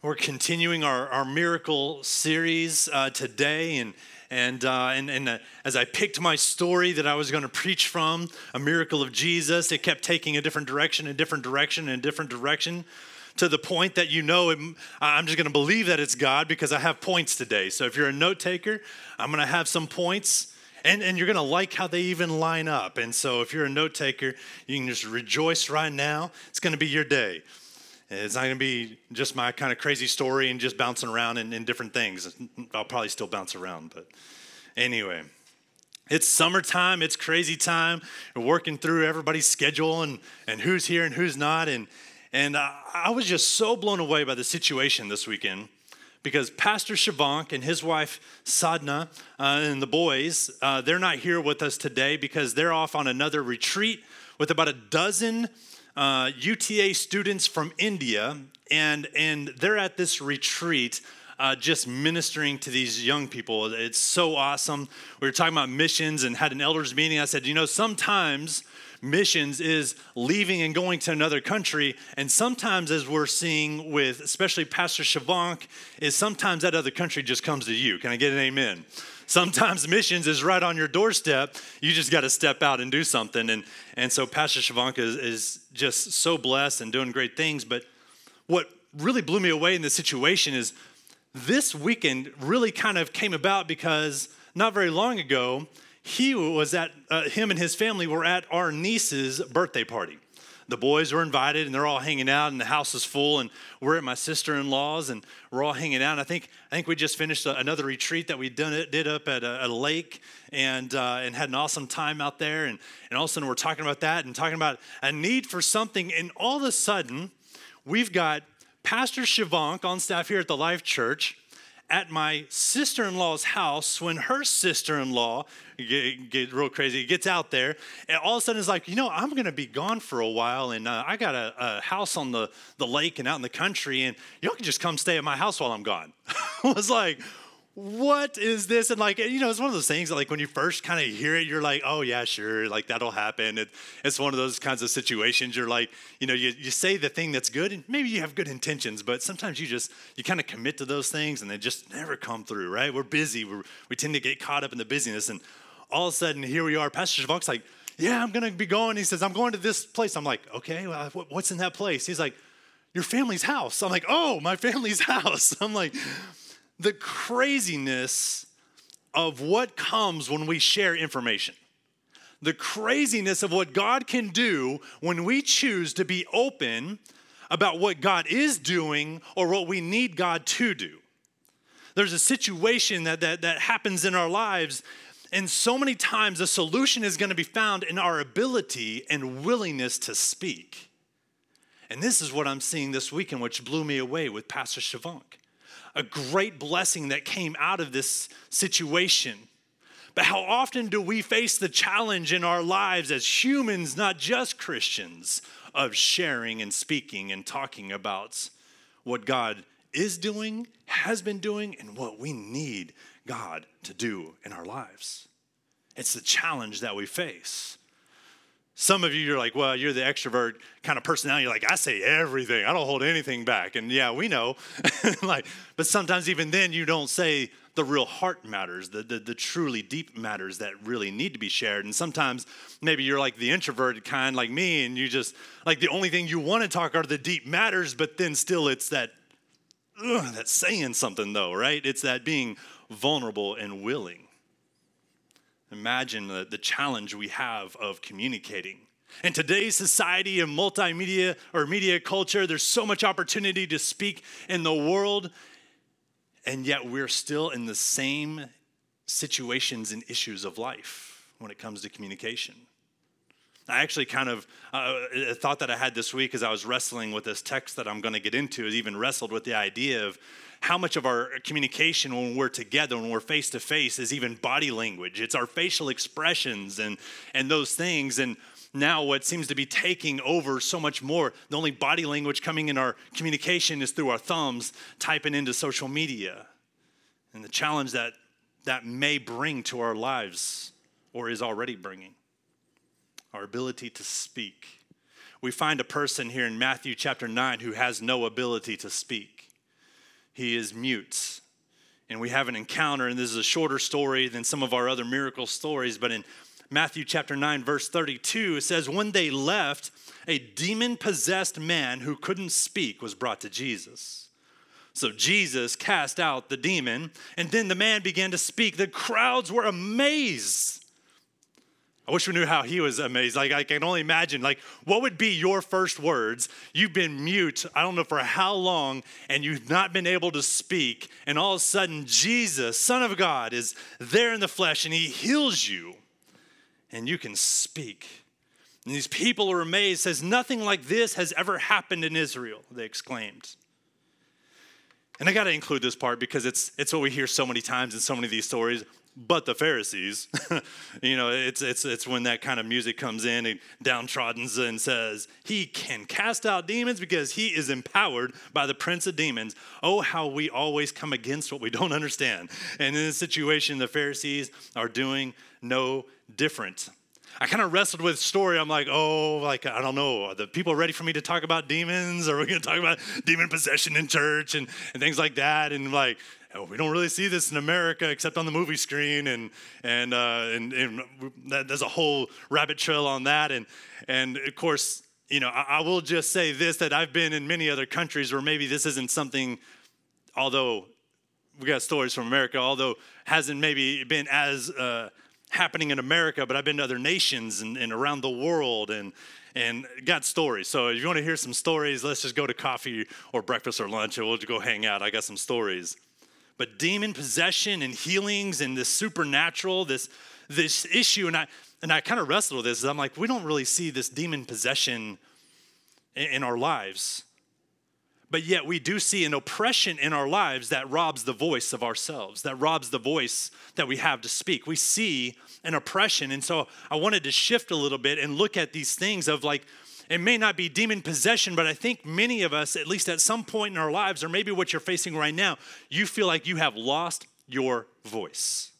We're continuing our, our miracle series uh, today, and and uh, and, and uh, as I picked my story that I was going to preach from, a miracle of Jesus, it kept taking a different direction, a different direction, and a different direction, to the point that you know it, I'm just going to believe that it's God because I have points today. So if you're a note taker, I'm going to have some points. And, and you're going to like how they even line up. And so, if you're a note taker, you can just rejoice right now. It's going to be your day. It's not going to be just my kind of crazy story and just bouncing around in, in different things. I'll probably still bounce around, but anyway. It's summertime, it's crazy time. We're working through everybody's schedule and, and who's here and who's not. And, and uh, I was just so blown away by the situation this weekend because Pastor Shavank and his wife Sadna uh, and the boys, uh, they're not here with us today because they're off on another retreat with about a dozen uh, UTA students from India, and, and they're at this retreat. Uh, just ministering to these young people. It's so awesome. We were talking about missions and had an elders meeting. I said, you know, sometimes missions is leaving and going to another country. And sometimes, as we're seeing with especially Pastor Shavank, is sometimes that other country just comes to you. Can I get an amen? Sometimes missions is right on your doorstep. You just got to step out and do something. And, and so Pastor Shavanka is, is just so blessed and doing great things. But what really blew me away in this situation is this weekend really kind of came about because not very long ago, he was at, uh, him and his family were at our niece's birthday party the boys were invited and they're all hanging out and the house is full and we're at my sister-in-law's and we're all hanging out. And i think i think we just finished a, another retreat that we done did up at a, a lake and uh, and had an awesome time out there. And, and all of a sudden we're talking about that and talking about a need for something. And all of a sudden we've got pastor shivank on staff here at the life church at my sister in law's house when her sister in law get, get, real crazy, gets out there, and all of a sudden it's like, you know, I'm going to be gone for a while, and uh, I got a, a, house on the, the lake and out in the country, and y'all can just come stay at my house while I'm gone. I was like, what is this? And like, you know, it's one of those things that like when you first kind of hear it, you're like, oh yeah, sure, like that'll happen. It, it's one of those kinds of situations. You're like, you know, you, you say the thing that's good and maybe you have good intentions, but sometimes you just, you kind of commit to those things and they just never come through, right? We're busy. We're, we tend to get caught up in the busyness. And all of a sudden here we are. Pastor Shavank's like, yeah, I'm going to be going. He says, I'm going to this place. I'm like, okay, well, what's in that place? He's like, your family's house. I'm like, oh, my family's house. I'm like, the craziness of what comes when we share information. The craziness of what God can do when we choose to be open about what God is doing or what we need God to do. There's a situation that, that, that happens in our lives, and so many times the solution is going to be found in our ability and willingness to speak. And this is what I'm seeing this weekend, which blew me away with Pastor Shavank a great blessing that came out of this situation. But how often do we face the challenge in our lives as humans, not just Christians, of sharing and speaking and talking about what God is doing, has been doing, and what we need God to do in our lives? It's the challenge that we face. Some of you, you're like, well, you're the extrovert kind of personality. You're like, I say everything. I don't hold anything back. And yeah, we know. like, but sometimes even then, you don't say the real heart matters, the, the, the truly deep matters that really need to be shared. And sometimes maybe you're like the introverted kind, like me, and you just like the only thing you want to talk are the deep matters. But then still, it's that ugh, saying something though, right? It's that being vulnerable and willing. Imagine the, the challenge we have of communicating. In today's society and multimedia or media culture, there's so much opportunity to speak in the world, and yet we're still in the same situations and issues of life when it comes to communication. I actually kind of uh, thought that I had this week as I was wrestling with this text that I'm going to get into is even wrestled with the idea of how much of our communication when we're together, when we're face to face, is even body language. It's our facial expressions and, and those things. And now, what seems to be taking over so much more, the only body language coming in our communication is through our thumbs typing into social media. And the challenge that that may bring to our lives or is already bringing our ability to speak. We find a person here in Matthew chapter 9 who has no ability to speak. he is mute. And we have an encounter, and this is a shorter story than some of our other miracle stories, but in Matthew chapter 9, verse 32, it says, When they left, a demon possessed man who couldn't speak was brought to Jesus. So Jesus cast out the demon, and then the man began to speak. The crowds were amazed. I wish we knew how he was amazed. Like, I can only imagine, like, what would be your first words? You've been mute, I don't know for how long, and you've not been able to speak. And all of a sudden, Jesus, Son of God, is there in the flesh and he heals you, and you can speak. And these people are amazed, says, Nothing like this has ever happened in Israel, they exclaimed. And I got to include this part because it's, it's what we hear so many times in so many of these stories but the Pharisees. you know, it's, it's, it's when that kind of music comes in and downtrodden and says, He can cast out demons because he is empowered by the prince of demons. Oh, how we always come against what we don't understand. And in this situation, the Pharisees are doing no different. I kind of wrestled with story. I'm like, oh, like I don't know. Are the people ready for me to talk about demons? Are we going to talk about demon possession in church and, and things like that? And like, oh, we don't really see this in America except on the movie screen, and and uh, and, and that, there's a whole rabbit trail on that, and and of course, you know, I, I will just say this that I've been in many other countries where maybe this isn't something, although we got stories from America, although hasn't maybe been as uh, happening in America, but I've been to other nations and, and around the world and and got stories. So if you want to hear some stories, let's just go to coffee or breakfast or lunch and we'll just go hang out. I got some stories but demon possession and healings and this supernatural, this, this issue. And I, and I kind of wrestled with this. I'm like, we don't really see this demon possession in, in our lives. But yet we do see an oppression in our lives that robs the voice of ourselves, that robs the voice that we have to speak. We see an oppression. And so I wanted to shift a little bit and look at these things of like, it may not be demon possession, but I think many of us, at least at some point in our lives, or maybe what you're facing right now, you feel like you have lost your voice,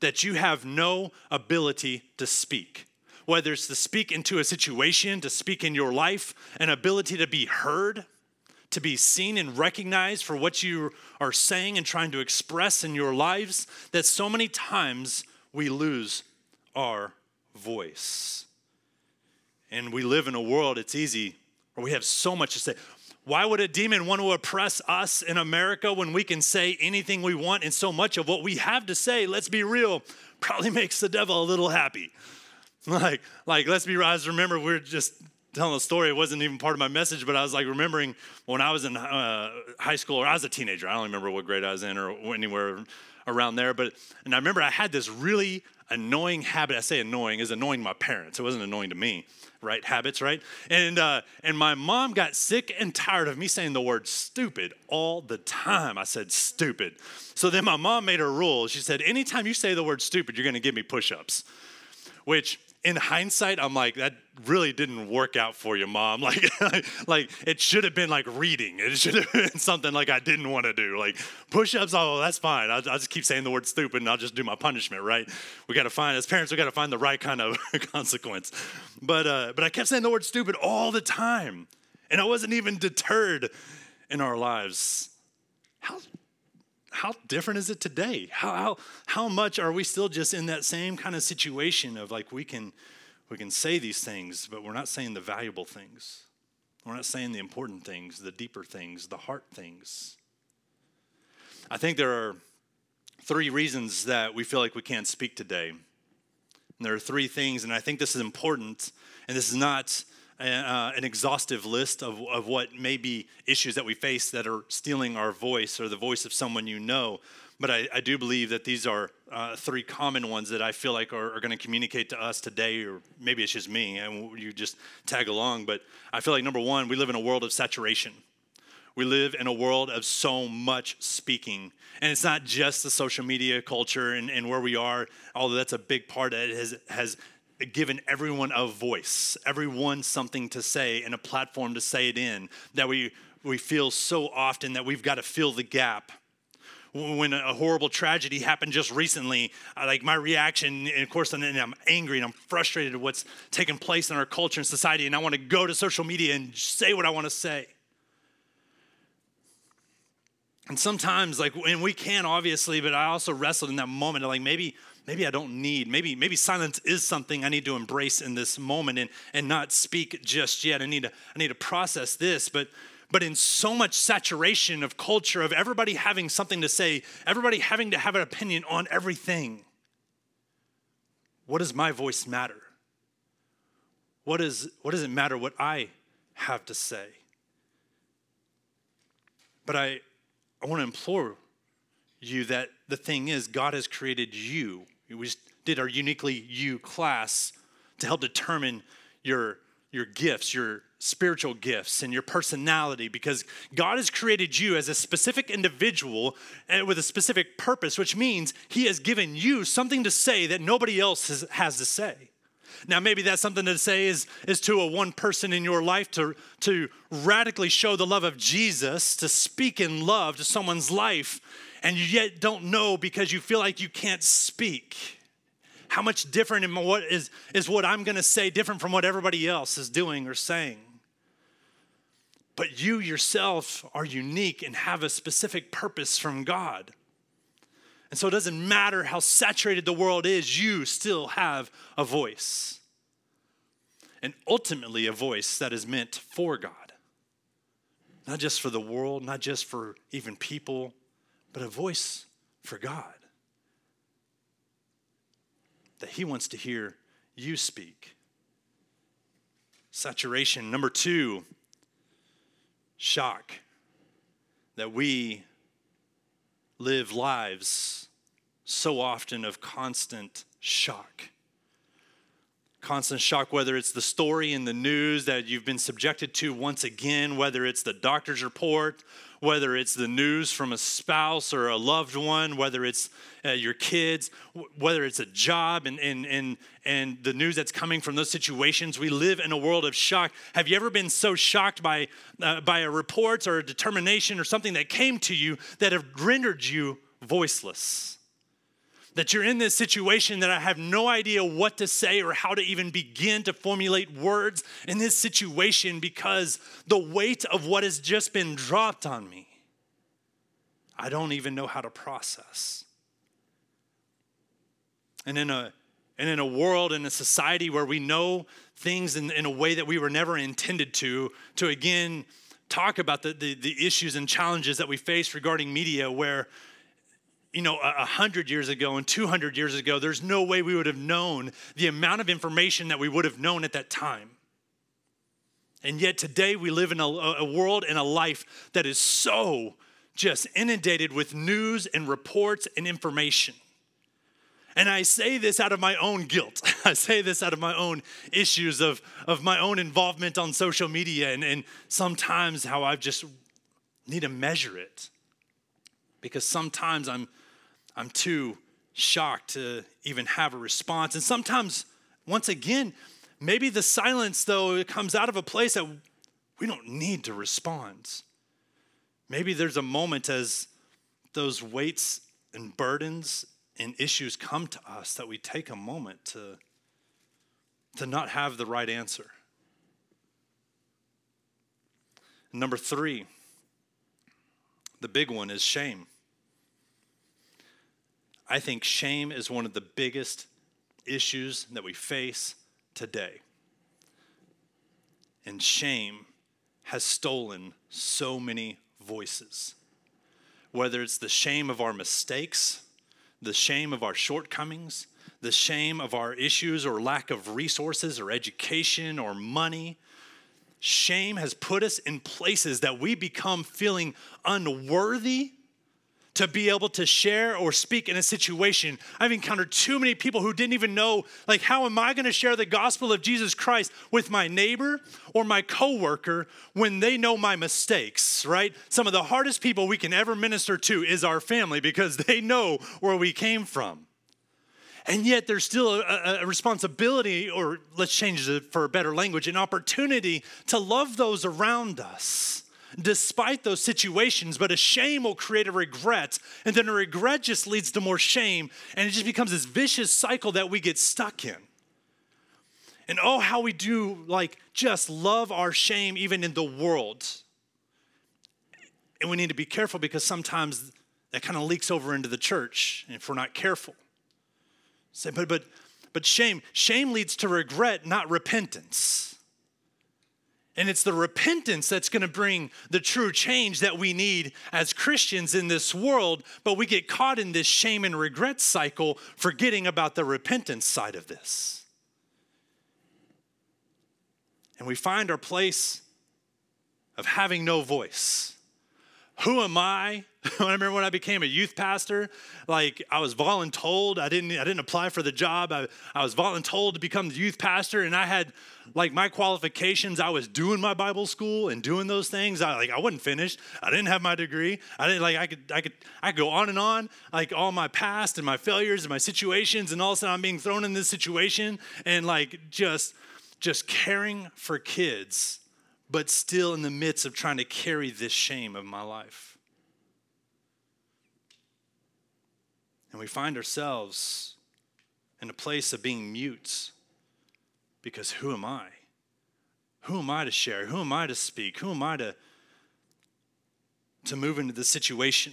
that you have no ability to speak. Whether it's to speak into a situation, to speak in your life, an ability to be heard, to be seen and recognized for what you are saying and trying to express in your lives, that so many times we lose our voice and we live in a world, it's easy, where we have so much to say. Why would a demon want to oppress us in America when we can say anything we want and so much of what we have to say, let's be real, probably makes the devil a little happy. Like, like let's be. I remember we are just telling a story. It wasn't even part of my message, but I was like remembering when I was in uh, high school or I was a teenager. I don't remember what grade I was in or anywhere around there. But and I remember I had this really annoying habit. I say annoying is annoying my parents. It wasn't annoying to me right habits, right? And uh, and my mom got sick and tired of me saying the word stupid all the time. I said stupid. So then my mom made a rule. She said, anytime you say the word stupid, you're going to give me push-ups, which in hindsight, I'm like, that really didn't work out for you, mom. Like, like it should have been like reading. It should have been something like I didn't want to do. Like push-ups, oh, that's fine. I'll, I'll, just keep saying the word stupid and I'll just do my punishment, right? We got to find, as parents, we got to find the right kind of consequence. But, uh, but I kept saying the word stupid all the time. And I wasn't even deterred in our lives. How how different is it today? How, how, how much are we still just in that same kind of situation of like we can, we can say these things, but we're not saying the valuable things. We're not saying the important things, the deeper things, the heart things. I think there are three reasons that we feel like we can't speak today. And there are three things, and I think this is important, and this is not uh, an exhaustive list of, of what may be issues that we face that are stealing our voice or the voice of someone you know. But I, I do believe that these are uh, three common ones that I feel like are, are going to communicate to us today, or maybe it's just me and you just tag along. But I feel like number one, we live in a world of saturation. We live in a world of so much speaking. And it's not just the social media culture and, and where we are, although that's a big part of it, has, has given everyone a voice, everyone something to say and a platform to say it in, that we, we feel so often that we've got to fill the gap. When a horrible tragedy happened just recently, like my reaction, and of course, and I'm angry and I'm frustrated at what's taking place in our culture and society, and I want to go to social media and say what I want to say. And sometimes, like, and we can obviously, but I also wrestled in that moment like maybe, maybe I don't need, maybe, maybe silence is something I need to embrace in this moment and and not speak just yet. I need to, I need to process this. But but in so much saturation of culture, of everybody having something to say, everybody having to have an opinion on everything, what does my voice matter? What, is, what does it matter what I have to say? But I, I want to implore you that the thing is, God has created you. We did our uniquely you class to help determine your, your gifts, your spiritual gifts, and your personality, because God has created you as a specific individual and with a specific purpose, which means He has given you something to say that nobody else has, has to say. Now, maybe that's something to say is, is to a one person in your life to, to radically show the love of Jesus, to speak in love to someone's life, and you yet don't know because you feel like you can't speak. How much different in what is, is what I'm gonna say different from what everybody else is doing or saying? But you yourself are unique and have a specific purpose from God. And so it doesn't matter how saturated the world is, you still have a voice. And ultimately, a voice that is meant for God. Not just for the world, not just for even people, but a voice for God. That He wants to hear you speak. Saturation. Number two, shock. That we live lives so often of constant shock. Constant shock, whether it's the story in the news that you've been subjected to once again, whether it's the doctor's report, whether it's the news from a spouse or a loved one, whether it's uh, your kids, whether it's a job, and, and, and, and the news that's coming from those situations. We live in a world of shock. Have you ever been so shocked by, uh, by a report or a determination or something that came to you that have rendered you voiceless? That you're in this situation that I have no idea what to say or how to even begin to formulate words in this situation because the weight of what has just been dropped on me, I don't even know how to process. And in a and in a world, in a society where we know things in, in a way that we were never intended to, to again talk about the, the, the issues and challenges that we face regarding media, where you know, a hundred years ago and 200 years ago, there's no way we would have known the amount of information that we would have known at that time. And yet today we live in a, a world and a life that is so just inundated with news and reports and information. And I say this out of my own guilt. I say this out of my own issues of, of my own involvement on social media and, and sometimes how I just need to measure it. Because sometimes I'm I'm too shocked to even have a response. And sometimes, once again, maybe the silence, though, it comes out of a place that we don't need to respond. Maybe there's a moment as those weights and burdens and issues come to us that we take a moment to, to not have the right answer. Number three, the big one is shame. I think shame is one of the biggest issues that we face today. And shame has stolen so many voices. Whether it's the shame of our mistakes, the shame of our shortcomings, the shame of our issues or lack of resources or education or money, shame has put us in places that we become feeling unworthy to be able to share or speak in a situation. I've encountered too many people who didn't even know, like, how am I going to share the gospel of Jesus Christ with my neighbor or my coworker when they know my mistakes, right? Some of the hardest people we can ever minister to is our family because they know where we came from. And yet, there's still a, a responsibility, or let's change it for a better language, an opportunity to love those around us despite those situations, but a shame will create a regret. And then a regret just leads to more shame. And it just becomes this vicious cycle that we get stuck in. And oh, how we do like just love our shame even in the world. and we need to be careful because sometimes that kind of leaks over into the church if we're not careful. Say, but but but shame, shame leads to regret, not repentance. And it's the repentance that's going to bring the true change that we need as Christians in this world. But we get caught in this shame and regret cycle, forgetting about the repentance side of this. And we find our place of having no voice. Who am I I remember when I became a youth pastor, like I was voluntold. I didn't I didn't apply for the job. I, I was voluntold to become the youth pastor, and I had like my qualifications. I was doing my Bible school and doing those things. I like I wasn't finished. I didn't have my degree. I didn't like I could I could I could go on and on, like all my past and my failures and my situations, and all of a sudden I'm being thrown in this situation and like just just caring for kids, but still in the midst of trying to carry this shame of my life. And we find ourselves in a place of being mutes because who am I? Who am I to share? Who am I to speak? Who am I to, to move into the situation?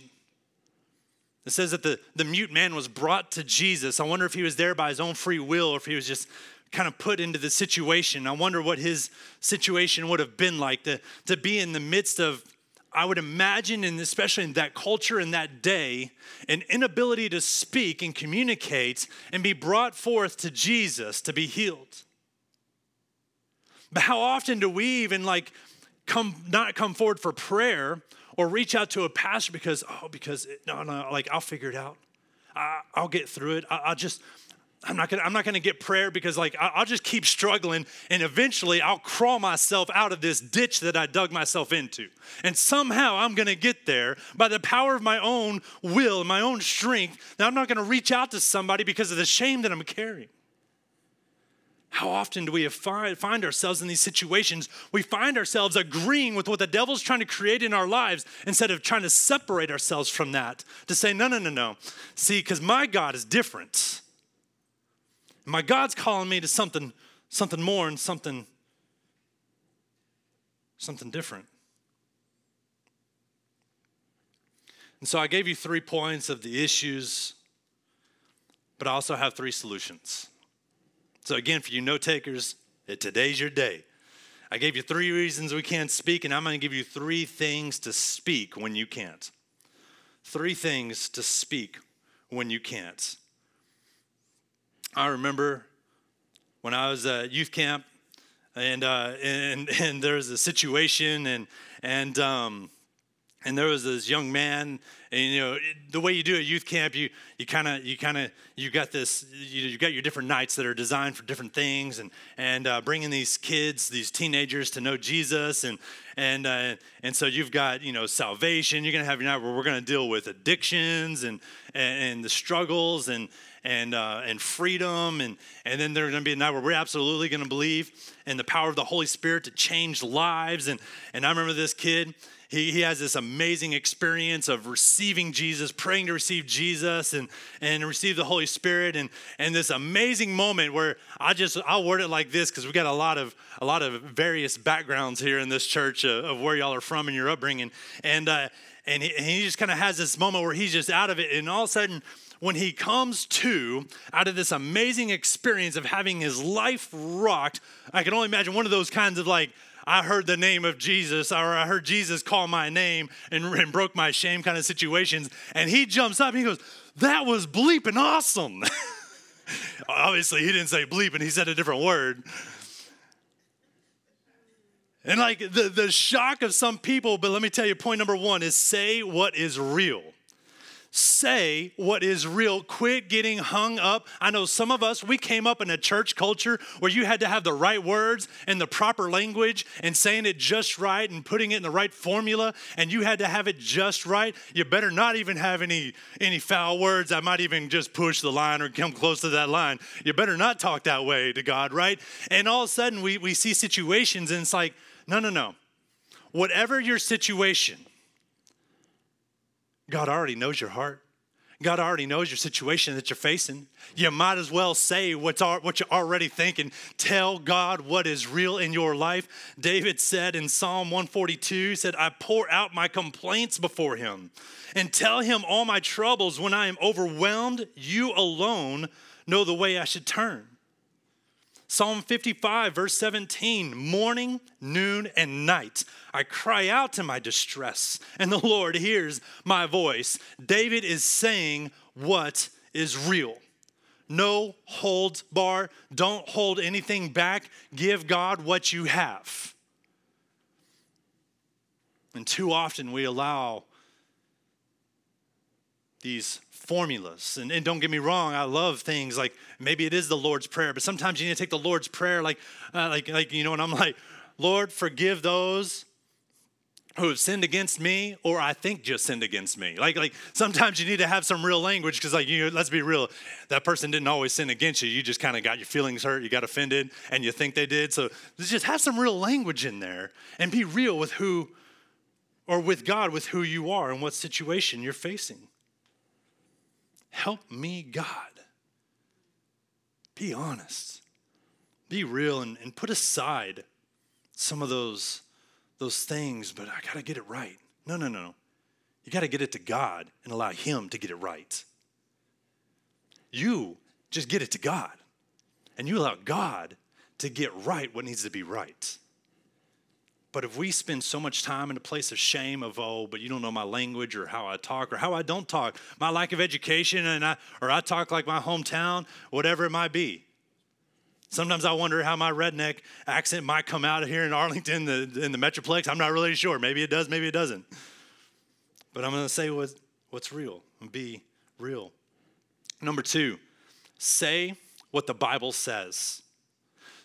It says that the, the mute man was brought to Jesus. I wonder if he was there by his own free will or if he was just kind of put into the situation. I wonder what his situation would have been like to, to be in the midst of I would imagine, and especially in that culture in that day, an inability to speak and communicate and be brought forth to Jesus to be healed. But how often do we even like come not come forward for prayer or reach out to a pastor because oh because no no like I'll figure it out, I, will get through it. I, I'll just I'm not gonna, I'm not gonna get prayer because like I'll just keep struggling and eventually I'll crawl myself out of this ditch that I dug myself into. And somehow I'm gonna get there by the power of my own will, my own strength. Now I'm not gonna reach out to somebody because of the shame that I'm carrying. How often do we find ourselves in these situations? We find ourselves agreeing with what the devil's trying to create in our lives instead of trying to separate ourselves from that. To say, no, no, no, no. See, because my God is different. My God's calling me to something, something more and something, something different. And so I gave you three points of the issues, but I also have three solutions. So again, for you note takers, eh, today's your day. I gave you three reasons we can't speak, and I'm going to give you three things to speak when you can't. Three things to speak when you can't. I remember when I was at youth camp, and uh, and and there was a situation, and and um, and there was this young man, and you know the way you do at youth camp, you you kind of you kind of you got this you, you got your different nights that are designed for different things, and and uh, bringing these kids, these teenagers to know Jesus, and and uh, and so you've got you know salvation. You're gonna have your night where we're gonna deal with addictions and and, and the struggles and and, uh, and freedom. And, and then there's going to be a night where we're absolutely going to believe in the power of the Holy Spirit to change lives. And, and I remember this kid, he, he has this amazing experience of receiving Jesus, praying to receive Jesus and, and receive the Holy Spirit. And, and this amazing moment where I just, I'll word it like this because we got a lot of, a lot of various backgrounds here in this church of, of where y'all are from and your upbringing. And, uh, and he, and he just kind of has this moment where he's just out of it. And all of a sudden, when he comes to out of this amazing experience of having his life rocked, I can only imagine one of those kinds of like, I heard the name of Jesus, or I heard Jesus call my name and, and broke my shame kind of situations. And he jumps up and he goes, That was bleeping awesome. Obviously, he didn't say bleeping, he said a different word. And like the, the shock of some people, but let me tell you, point number one is say what is real say what is real. Quit getting hung up. I know some of us, we came up in a church culture where you had to have the right words and the proper language and saying it just right and putting it in the right formula, and you had to have it just right. You better not even have any, any foul words. I might even just push the line or come close to that line. You better not talk that way to God, right? And all of a sudden, we, we see situations and it's like, no, no, no. Whatever your situation, God already knows your heart. God already knows your situation that you're facing. You might as well say what's what you're already thinking. Tell God what is real in your life. David said in Psalm 142, said, I pour out my complaints before him and tell him all my troubles. When I am overwhelmed, you alone know the way I should turn. Psalm 55, verse 17 morning, noon, and night. I cry out to my distress, and the Lord hears my voice. David is saying what is real. No holds bar. Don't hold anything back. Give God what you have. And too often we allow these formulas. And, and, don't get me wrong, I love things like maybe it is the Lord's Prayer, but sometimes you need to take the Lord's Prayer, like, uh, like, like you know, and I'm like, Lord, forgive those who have sinned against me or I think just sinned against me. Like, like sometimes you need to have some real language because, like, you know, let's be real, that person didn't always sin against you. You just kind of got your feelings hurt, you got offended, and you think they did. So just have some real language in there and be real with who or with God, with who you are and what situation you're facing. Help me, God. Be honest. Be real and, and put aside some of those, those things, but I got to get it right. No, no, no. You got to get it to God and allow Him to get it right. You just get it to God and you allow God to get right what needs to be right. But if we spend so much time in a place of shame of, oh, but you don't know my language or how I talk or how I don't talk, my lack of education, and I, or I talk like my hometown, whatever it might be. Sometimes I wonder how my redneck accent might come out here in Arlington, the, in the Metroplex. I'm not really sure. Maybe it does, maybe it doesn't. But I'm going to say what, what's real and be real. Number two, say what the Bible says.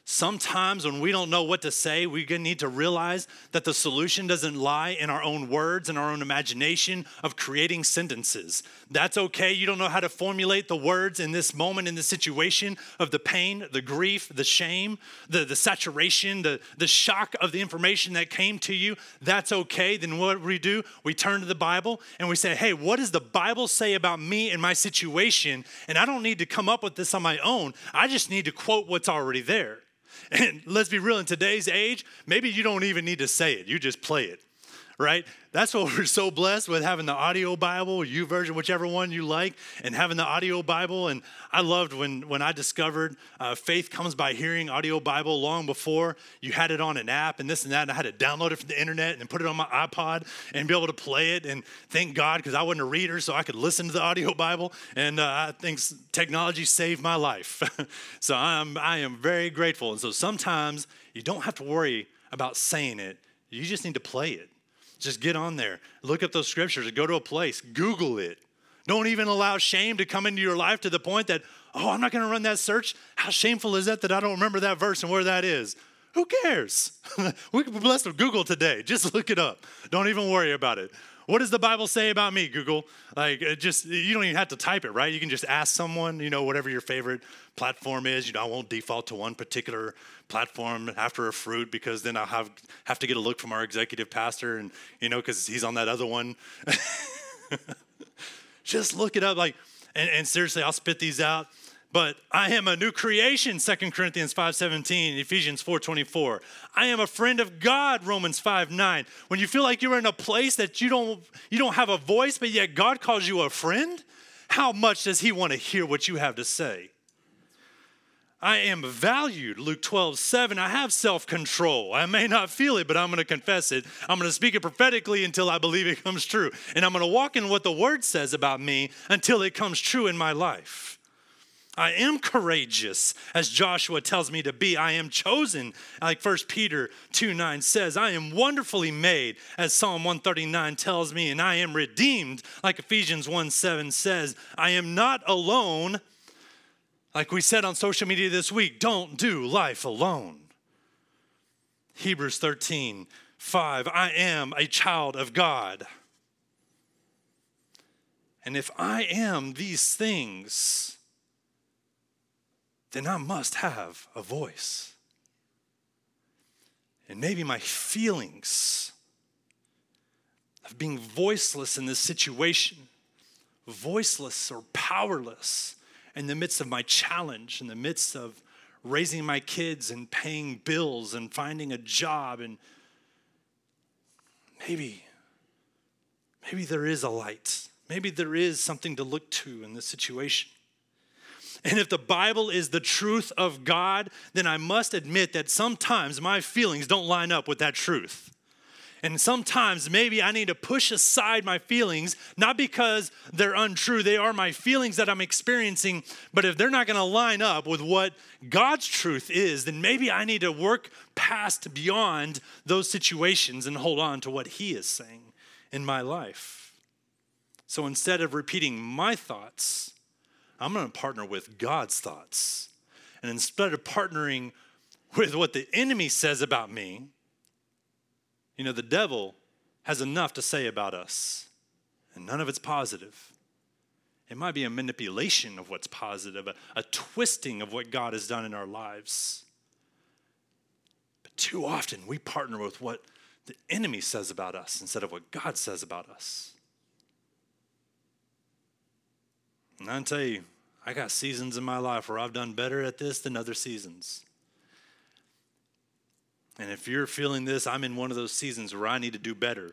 Sometimes when we don't know what to say, we need to realize that the solution doesn't lie in our own words and our own imagination of creating sentences. That's okay. You don't know how to formulate the words in this moment, in this situation of the pain, the grief, the shame, the, the saturation, the, the shock of the information that came to you. That's okay. Then what we do, we turn to the Bible and we say, hey, what does the Bible say about me and my situation? And I don't need to come up with this on my own. I just need to quote what's already there. And let's be real, in today's age, maybe you don't even need to say it, you just play it, right? That's what we're so blessed with having the audio Bible, YouVersion, whichever one you like, and having the audio Bible. And I loved when, when I discovered uh, faith comes by hearing audio Bible long before you had it on an app and this and that. And I had to download it from the internet and put it on my iPod and be able to play it. And thank God, because I wasn't a reader, so I could listen to the audio Bible. And uh, I think technology saved my life. so I'm, I am very grateful. And so sometimes you don't have to worry about saying it, you just need to play it. Just get on there, look up those scriptures, go to a place, Google it. Don't even allow shame to come into your life to the point that, oh, I'm not going to run that search. How shameful is that that I don't remember that verse and where that is? Who cares? we can blessed with Google today. Just look it up. Don't even worry about it. What does the Bible say about me, Google? Like, just, you don't even have to type it, right? You can just ask someone, you know, whatever your favorite platform is. You know, I won't default to one particular platform after a fruit because then I'll have, have to get a look from our executive pastor and, you know, because he's on that other one. just look it up. Like, and, and seriously, I'll spit these out but I am a new creation, 2 Corinthians 5.17, Ephesians 4.24. I am a friend of God, Romans 5.9. When you feel like you're in a place that you don't, you don't have a voice, but yet God calls you a friend, how much does he want to hear what you have to say? I am valued, Luke 12, 7. I have self control. I may not feel it, but I'm going to confess it. I'm going to speak it prophetically until I believe it comes true. And I'm going to walk in what the word says about me until it comes true in my life. I am courageous, as Joshua tells me to be. I am chosen, like 1 Peter 2 9 says. I am wonderfully made, as Psalm 139 tells me, and I am redeemed, like Ephesians 1 7 says. I am not alone, like we said on social media this week. Don't do life alone. Hebrews 13 5. I am a child of God. And if I am these things, then I must have a voice. And maybe my feelings of being voiceless in this situation, voiceless or powerless in the midst of my challenge, in the midst of raising my kids and paying bills and finding a job and maybe maybe there is a light maybe there is something to look to in this situation and if the bible is the truth of god then i must admit that sometimes my feelings don't line up with that truth and sometimes maybe I need to push aside my feelings, not because they're untrue, they are my feelings that I'm experiencing, but if they're not to line up with what God's truth is, then maybe I need to work past beyond those situations and hold on to what He is saying in my life. So instead of repeating my thoughts, I'm going to partner with God's thoughts. And instead of partnering with what the enemy says about me, you know, the devil has enough to say about us, and none of it's positive. It might be a manipulation of what's positive, a, a twisting of what God has done in our lives. But too often we partner with what the enemy says about us instead of what God says about us. And I tell you, I got seasons in my life where I've done better at this than other seasons. And if you're feeling this, I'm in one of those seasons where I need to do better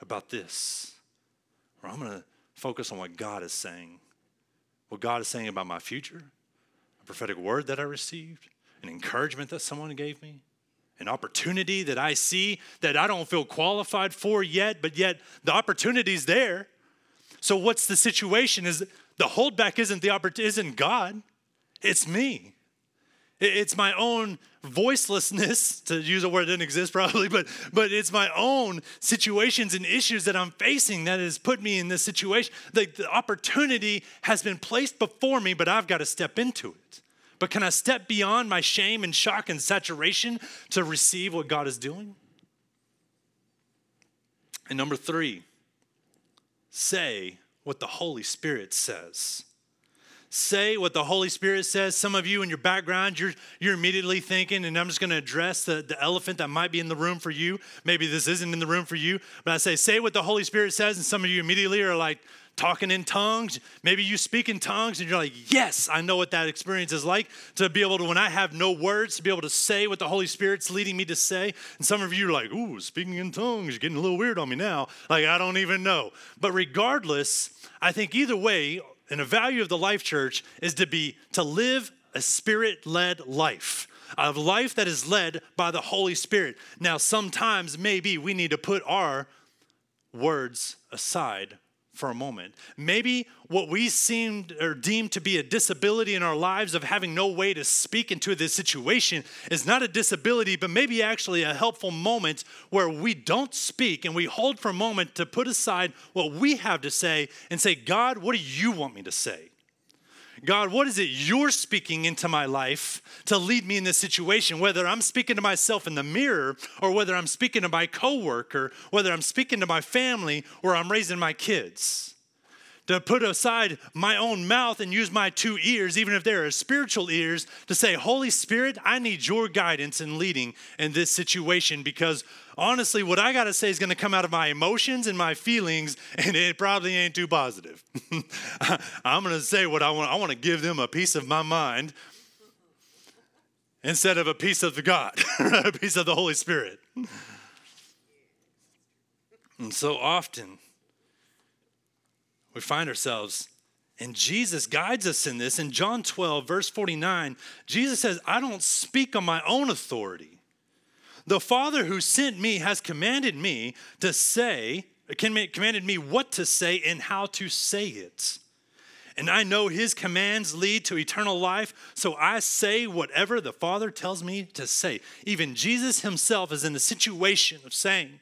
about this. Or I'm going to focus on what God is saying. What God is saying about my future, a prophetic word that I received, an encouragement that someone gave me, an opportunity that I see that I don't feel qualified for yet, but yet the opportunity's there. So what's the situation? Is the holdback isn't the opportunity, isn't God, it's me. It's my own voicelessness, to use a word that didn't exist probably, but, but it's my own situations and issues that I'm facing that has put me in this situation. The, the opportunity has been placed before me, but I've got to step into it. But can I step beyond my shame and shock and saturation to receive what God is doing? And number three, say what the Holy Spirit says say what the Holy Spirit says. Some of you in your background, you're, you're immediately thinking, and I'm just going to address the, the elephant that might be in the room for you. Maybe this isn't in the room for you, but I say, say what the Holy Spirit says, and some of you immediately are like, talking in tongues. Maybe you speak in tongues and you're like, yes, I know what that experience is like to be able to, when I have no words, to be able to say what the Holy Spirit's leading me to say. And some of you are like, ooh, speaking in tongues, you're getting a little weird on me now. Like, I don't even know. But regardless, I think either way, and a value of the life church is to be to live a spirit-led life a life that is led by the holy spirit now sometimes maybe we need to put our words aside for a moment. Maybe what we seemed or deemed to be a disability in our lives of having no way to speak into this situation is not a disability, but maybe actually a helpful moment where we don't speak and we hold for a moment to put aside what we have to say and say, God, what do you want me to say? God, what is it you're speaking into my life to lead me in this situation? Whether I'm speaking to myself in the mirror, or whether I'm speaking to my coworker, whether I'm speaking to my family, or I'm raising my kids. To put aside my own mouth and use my two ears, even if they're spiritual ears, to say, Holy Spirit, I need your guidance and leading in this situation because honestly, what I got to say is going to come out of my emotions and my feelings, and it probably ain't too positive. I'm going to say what I want. I want to give them a piece of my mind instead of a piece of God, a piece of the Holy Spirit. And so often, we find ourselves and Jesus guides us in this. In John 12, verse 49, Jesus says, I don't speak on my own authority. The Father who sent me has commanded me to say, commanded me what to say and how to say it. And I know his commands lead to eternal life, so I say whatever the Father tells me to say. Even Jesus himself is in the situation of saying,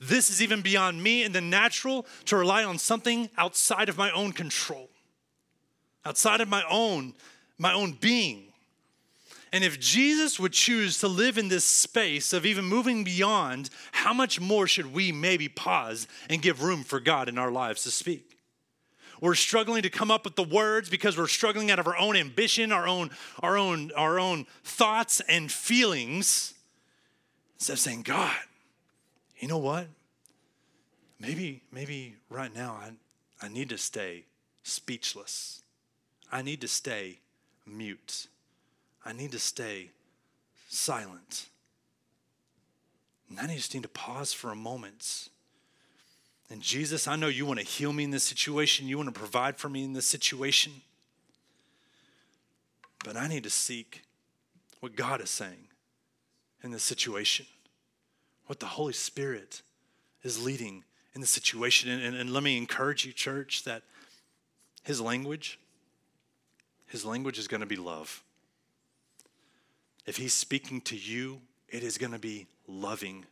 This is even beyond me in the natural to rely on something outside of my own control, outside of my own, my own being. And if Jesus would choose to live in this space of even moving beyond, how much more should we maybe pause and give room for God in our lives to speak? We're struggling to come up with the words because we're struggling out of our own ambition, our own, our own, our own thoughts and feelings. Instead of saying, God, you know what? Maybe, maybe right now I, I need to stay speechless. I need to stay mute. I need to stay silent. And I just need to pause for a moment. And Jesus, I know you want to heal me in this situation. You want to provide for me in this situation. But I need to seek what God is saying in this situation, what the Holy Spirit is leading in the situation. And, and, and let me encourage you, church, that his language, his language is going to be love. If he's speaking to you, it is going to be loving.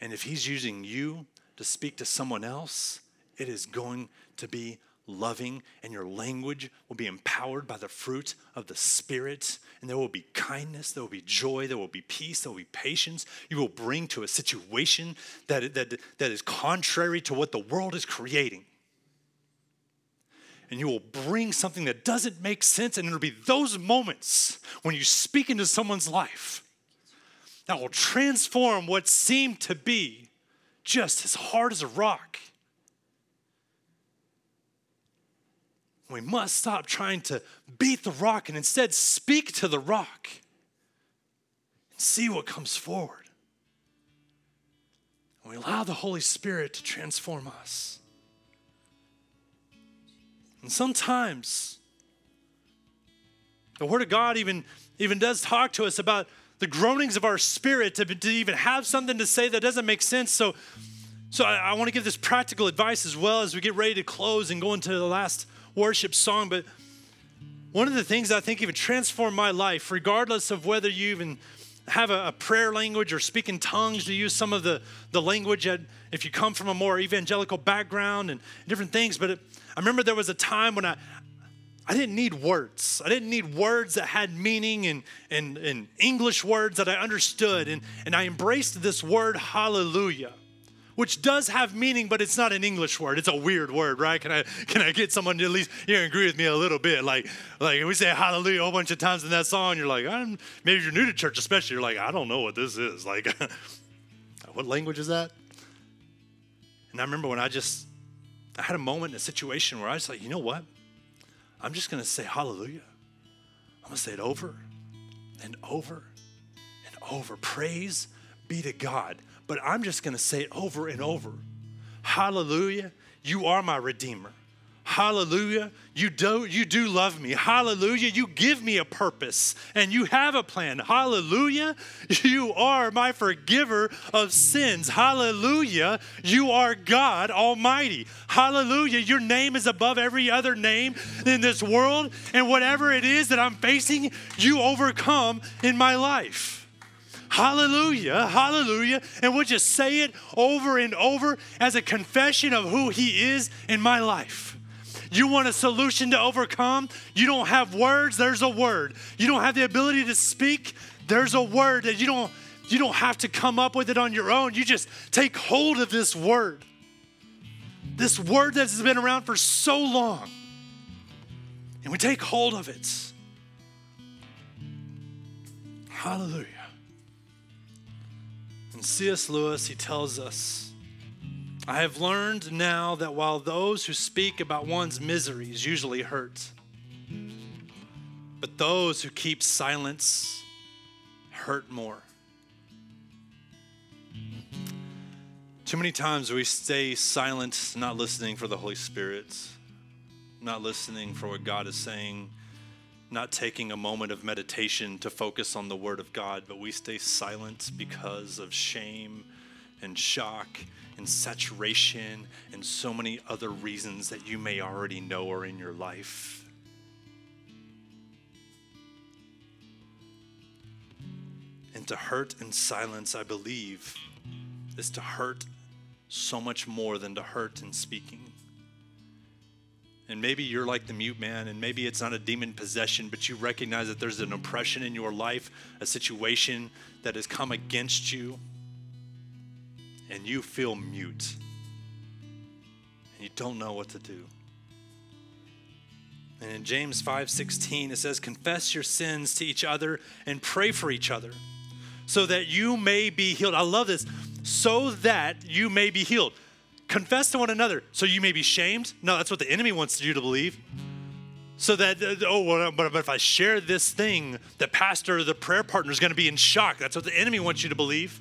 And if he's using you to speak to someone else, it is going to be loving, and your language will be empowered by the fruit of the Spirit. And there will be kindness, there will be joy, there will be peace, there will be patience. You will bring to a situation that, that, that is contrary to what the world is creating. And you will bring something that doesn't make sense, and it'll be those moments when you speak into someone's life that will transform what seemed to be just as hard as a rock. We must stop trying to beat the rock and instead speak to the rock and see what comes forward. And we allow the Holy Spirit to transform us. And sometimes the Word of God even, even does talk to us about the groanings of our spirit to, to even have something to say that doesn't make sense. So, so I, I want to give this practical advice as well as we get ready to close and go into the last worship song. But one of the things I think even transformed my life, regardless of whether you even have a, a, prayer language or speak in tongues, to use some of the, the language that, if you come from a more evangelical background and different things. But it, I remember there was a time when I, I didn't need words. I didn't need words that had meaning and, and, and English words that I understood. And, and I embraced this word, hallelujah, which does have meaning, but it's not an English word. It's a weird word, right? Can I, can I get someone to at least here agree with me a little bit? Like, like we say hallelujah a bunch of times in that song, you're like, I'm, maybe you're new to church, especially, you're like, I don't know what this is. Like, what language is that? And I remember when I just, I had a moment in a situation where I was like, you know what? I'm just going to say hallelujah. I'm going to say it over and over and over. Praise be to God. But I'm just going to say it over and over. Hallelujah. You are my Redeemer. Hallelujah. You do, you do love me. Hallelujah. You give me a purpose and you have a plan. Hallelujah. You are my forgiver of sins. Hallelujah. You are God Almighty. Hallelujah. Your name is above every other name in this world. And whatever it is that I'm facing, you overcome in my life. Hallelujah, hallelujah. And we'll just say it over and over as a confession of who He is in my life. You want a solution to overcome? You don't have words, there's a word. You don't have the ability to speak, there's a word that you don't you don't have to come up with it on your own. You just take hold of this word. This word that has been around for so long. And we take hold of it. Hallelujah. And C.S. Lewis, he tells us I have learned now that while those who speak about one's miseries usually hurt, but those who keep silence hurt more. Too many times we stay silent, not listening for the Holy Spirit, not listening for what God is saying, not taking a moment of meditation to focus on the Word of God, but we stay silent because of shame and shock and saturation and so many other reasons that you may already know are in your life. And to hurt in silence, I believe, is to hurt so much more than to hurt in speaking. And maybe you're like the mute man, and maybe it's not a demon possession, but you recognize that there's an oppression in your life, a situation that has come against you and you feel mute and you don't know what to do. And in James 5:16 it says confess your sins to each other and pray for each other so that you may be healed. I love this. So that you may be healed. confess to one another so you may be shamed. No, that's what the enemy wants you to believe. So that, uh, oh, well, but if I share this thing, the pastor or the prayer partner is going to be in shock. That's what the enemy wants you to believe.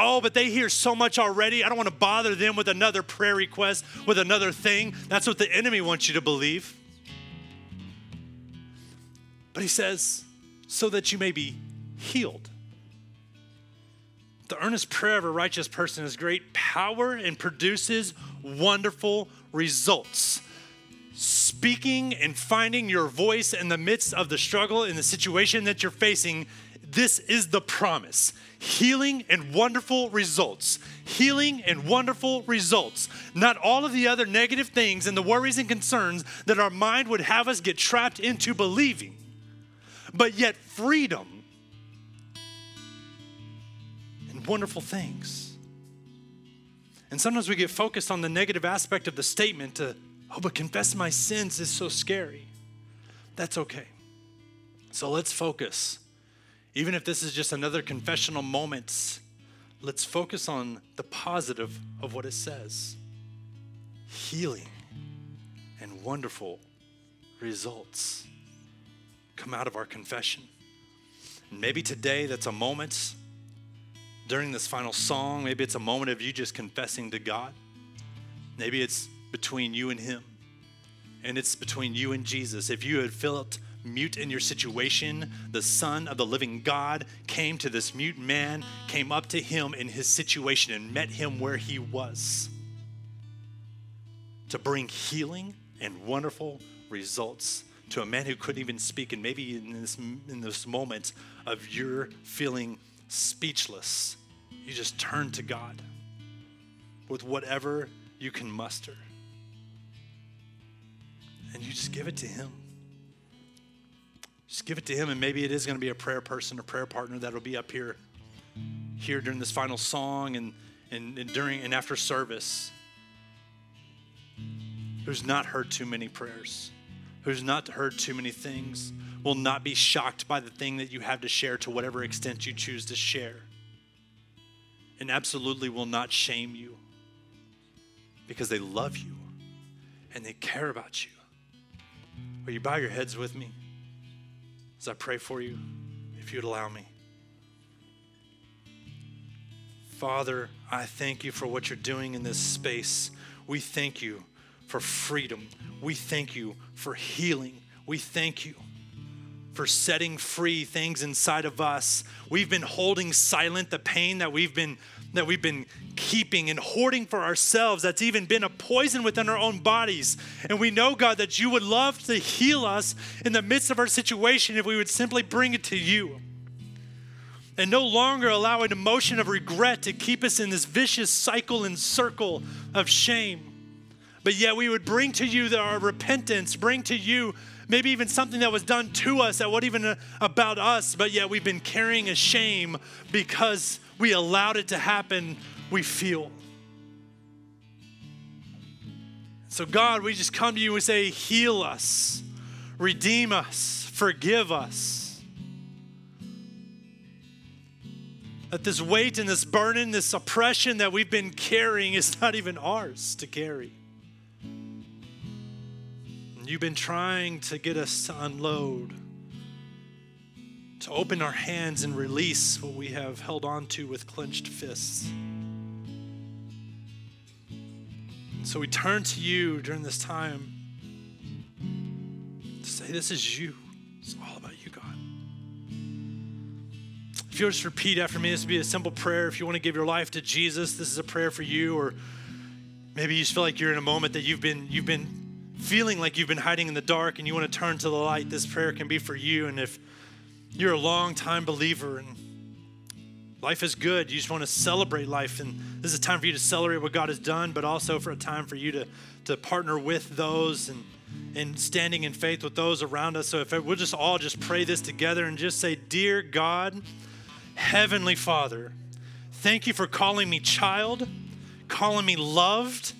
Oh, but they hear so much already. I don't want to bother them with another prayer request, with another thing. That's what the enemy wants you to believe. But he says, so that you may be healed. The earnest prayer of a righteous person has great power and produces wonderful results. Speaking and finding your voice in the midst of the struggle, in the situation that you're facing, this is the promise healing and wonderful results. Healing and wonderful results. Not all of the other negative things and the worries and concerns that our mind would have us get trapped into believing, but yet freedom and wonderful things. And sometimes we get focused on the negative aspect of the statement to, oh, but confess my sins is so scary. That's okay. So let's focus. Even if this is just another confessional moment, let's focus on the positive of what it says healing and wonderful results come out of our confession. And maybe today that's a moment during this final song, maybe it's a moment of you just confessing to God. Maybe it's between you and Him, and it's between you and Jesus. If you had felt mute in your situation, the Son of the living God came to this mute man, came up to him in his situation, and met him where he was to bring healing and wonderful results to a man who couldn't even speak. And maybe in this, in this moment of your feeling speechless, you just turn to God with whatever you can muster. And you just give it to Him. Just give it to Him, and maybe it is going to be a prayer person, a prayer partner that'll be up here, here during this final song and, and, and during and after service. Who's not heard too many prayers, who's not heard too many things, will not be shocked by the thing that you have to share to whatever extent you choose to share and absolutely will not shame you because they love you and they care about you. Will you bow your heads with me as I pray for you, if you'd allow me? Father, I thank you for what you're doing in this space. We thank you for freedom. We thank you for healing. We thank you for setting free things inside of us. We've been holding silent the pain that we've been that we've been keeping and hoarding for ourselves that's even been a poison within our own bodies. And we know, God, that you would love to heal us in the midst of our situation if we would simply bring it to you. And no longer allow an emotion of regret to keep us in this vicious cycle and circle of shame. But yet we would bring to you our repentance, bring to you maybe even something that was done to us that wasn't even about us, but yet we've been carrying a shame because we allowed it to happen, we feel. So, God, we just come to you and say, heal us, redeem us, forgive us. That this weight and this burden, this oppression that we've been carrying is not even ours to carry. You've been trying to get us to unload, to open our hands and release what we have held on to with clenched fists. So we turn to you during this time to say, This is you. It's all about you, God. If you'll just repeat after me, this would be a simple prayer. If you want to give your life to Jesus, this is a prayer for you. Or maybe you just feel like you're in a moment that you've been you've been feeling like you've been hiding in the dark and you want to turn to the light, this prayer can be for you. And if you're a long time believer and life is good, you just want to celebrate life, and this is a time for you to celebrate what God has done, but also for a time for you to, to partner with those and, and standing in faith with those around us. So if we'll just all just pray this together and just say, Dear God, Heavenly Father, thank you for calling me child, calling me loved,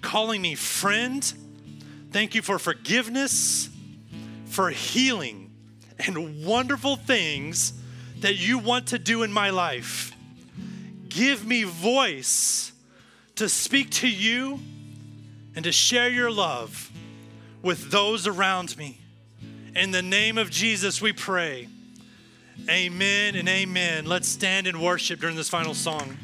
calling me friend Thank you for forgiveness, for healing, and wonderful things that you want to do in my life. Give me voice to speak to you and to share your love with those around me. In the name of Jesus, we pray. Amen and amen. Let's stand and worship during this final song.